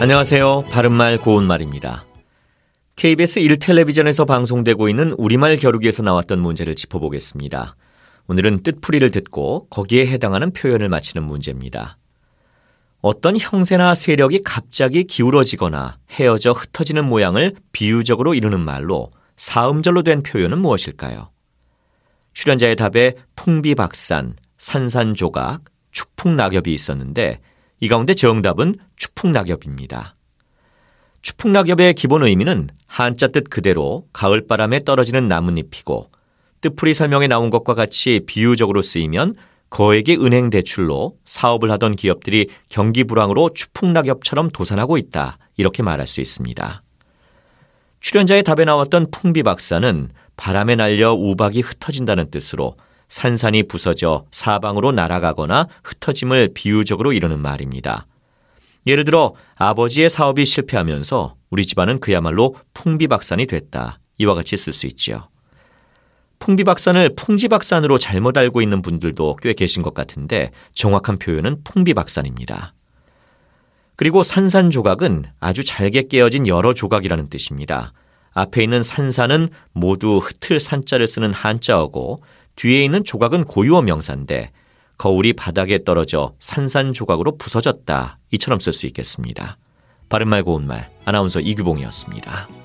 안녕하세요. 바른말 고운말입니다. KBS 1텔레비전에서 방송되고 있는 우리말 겨루기에서 나왔던 문제를 짚어보겠습니다. 오늘은 뜻풀이를 듣고 거기에 해당하는 표현을 맞히는 문제입니다. 어떤 형세나 세력이 갑자기 기울어지거나 헤어져 흩어지는 모양을 비유적으로 이루는 말로 사음절로 된 표현은 무엇일까요? 출연자의 답에 풍비박산, 산산조각, 축풍낙엽이 있었는데 이 가운데 정답은 추풍낙엽입니다. 추풍낙엽의 기본 의미는 한자 뜻 그대로 가을바람에 떨어지는 나뭇잎이고 뜻풀이 설명에 나온 것과 같이 비유적으로 쓰이면 거액의 은행 대출로 사업을 하던 기업들이 경기 불황으로 추풍낙엽처럼 도산하고 있다. 이렇게 말할 수 있습니다. 출연자의 답에 나왔던 풍비 박사는 바람에 날려 우박이 흩어진다는 뜻으로 산산이 부서져 사방으로 날아가거나 흩어짐을 비유적으로 이루는 말입니다. 예를 들어 아버지의 사업이 실패하면서 우리 집안은 그야말로 풍비박산이 됐다. 이와 같이 쓸 수 있지요. 풍비박산을 풍지박산으로 잘못 알고 있는 분들도 꽤 계신 것 같은데 정확한 표현은 풍비박산입니다. 그리고 산산조각은 아주 잘게 깨어진 여러 조각이라는 뜻입니다. 앞에 있는 산산은 모두 흩을 산자를 쓰는 한자어고 뒤에 있는 조각은 고유어 명사인데 거울이 바닥에 떨어져 산산조각으로 부서졌다. 이처럼 쓸 수 있겠습니다. 바른말 고운말 아나운서 이규봉이었습니다.